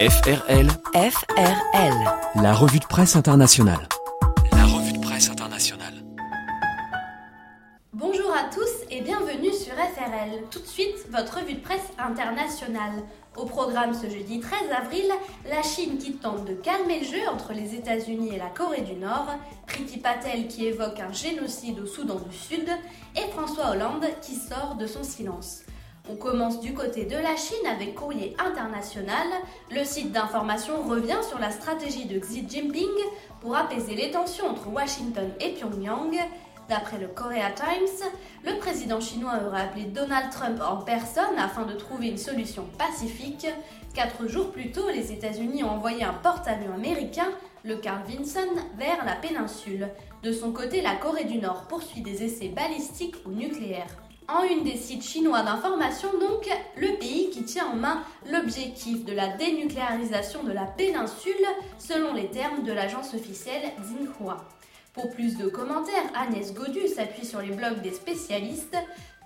FRL, FRL. la revue de presse internationale. La revue de presse internationale. Bonjour à tous et bienvenue sur FRL. Tout de suite, votre revue de presse internationale. Au programme ce jeudi 13 avril, la Chine qui tente de calmer le jeu entre les États-Unis et la Corée du Nord, Priti Patel qui évoque un génocide au Soudan du Sud et François Hollande qui sort de son silence. On commence du côté de la Chine avec Courrier International. Le site d'information revient sur la stratégie de Xi Jinping pour apaiser les tensions entre Washington et Pyongyang. D'après le Korea Times, le président chinois aurait appelé Donald Trump en personne afin de trouver une solution pacifique. Quatre jours plus tôt, les États-Unis ont envoyé un porte-avions américain, le Carl Vinson, vers la péninsule. De son côté, la Corée du Nord poursuit des essais balistiques ou nucléaires. En une des sites chinois d'information, donc, le pays qui tient en main l'objectif de la dénucléarisation de la péninsule, selon les termes de l'agence officielle Xinhua. Pour plus de commentaires, Agnès Godu s'appuie sur les blogs des spécialistes.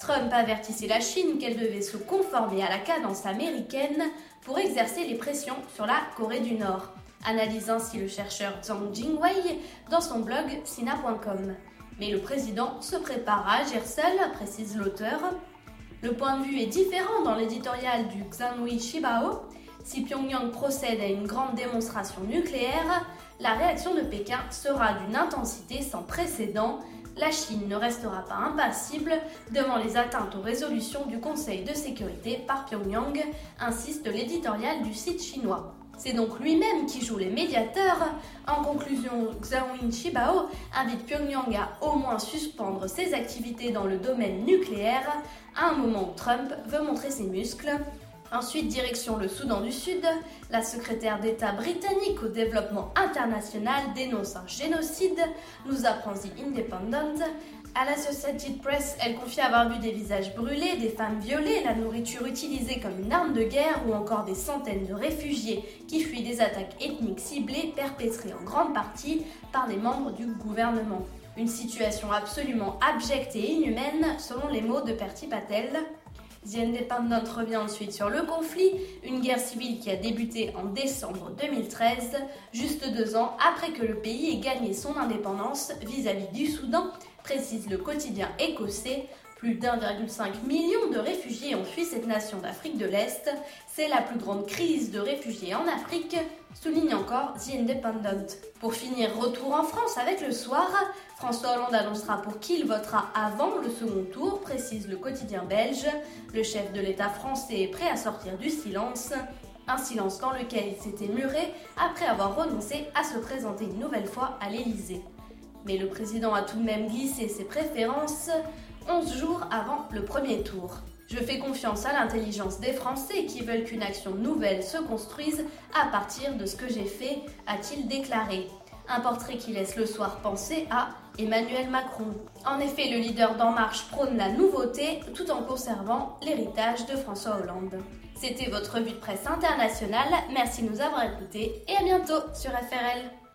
Trump avertissait la Chine qu'elle devait se conformer à la cadence américaine pour exercer les pressions sur la Corée du Nord. Analyse ainsi le chercheur Zhang Jingwei dans son blog sina.com. Mais le président se prépare à agir seul, précise l'auteur. Le point de vue est différent dans l'éditorial du Xanhui Shibao. Si Pyongyang procède à une grande démonstration nucléaire, la réaction de Pékin sera d'une intensité sans précédent. La Chine ne restera pas impassible devant les atteintes aux résolutions du Conseil de sécurité par Pyongyang, insiste l'éditorial du site chinois. C'est donc lui-même qui joue les médiateurs. En conclusion, Xiaoyin Shibao invite Pyongyang à au moins suspendre ses activités dans le domaine nucléaire à un moment où Trump veut montrer ses muscles. Ensuite, direction le Soudan du Sud, la secrétaire d'État britannique au développement international dénonce un génocide, nous apprend The Independent. À l'Associated Press, elle confie avoir vu des visages brûlés, des femmes violées, la nourriture utilisée comme une arme de guerre ou encore des centaines de réfugiés qui fuient des attaques ethniques ciblées perpétrées en grande partie par des membres du gouvernement. Une situation absolument abjecte et inhumaine, selon les mots de Perti Patel. The Independent revient ensuite sur le conflit, une guerre civile qui a débuté en décembre 2013, juste deux ans après que le pays ait gagné son indépendance vis-à-vis du Soudan, précise le quotidien écossais. Plus d'1,5 million de réfugiés cette nation d'Afrique de l'Est. C'est la plus grande crise de réfugiés en Afrique, souligne encore The Independent. Pour finir, retour en France avec le soir. François Hollande annoncera pour qui il votera avant le second tour, précise le quotidien belge. Le chef de l'État français est prêt à sortir du silence. Un silence dans lequel il s'était muré après avoir renoncé à se présenter une nouvelle fois à l'Élysée. Mais le président a tout de même glissé ses préférences 11 jours avant le premier tour. Je fais confiance à l'intelligence des Français qui veulent qu'une action nouvelle se construise à partir de ce que j'ai fait, a-t-il déclaré. Un portrait qui laisse le soir penser à Emmanuel Macron. En effet, le leader d'En Marche prône la nouveauté tout en conservant l'héritage de François Hollande. C'était votre revue de presse internationale. Merci de nous avoir écoutés et à bientôt sur FRL.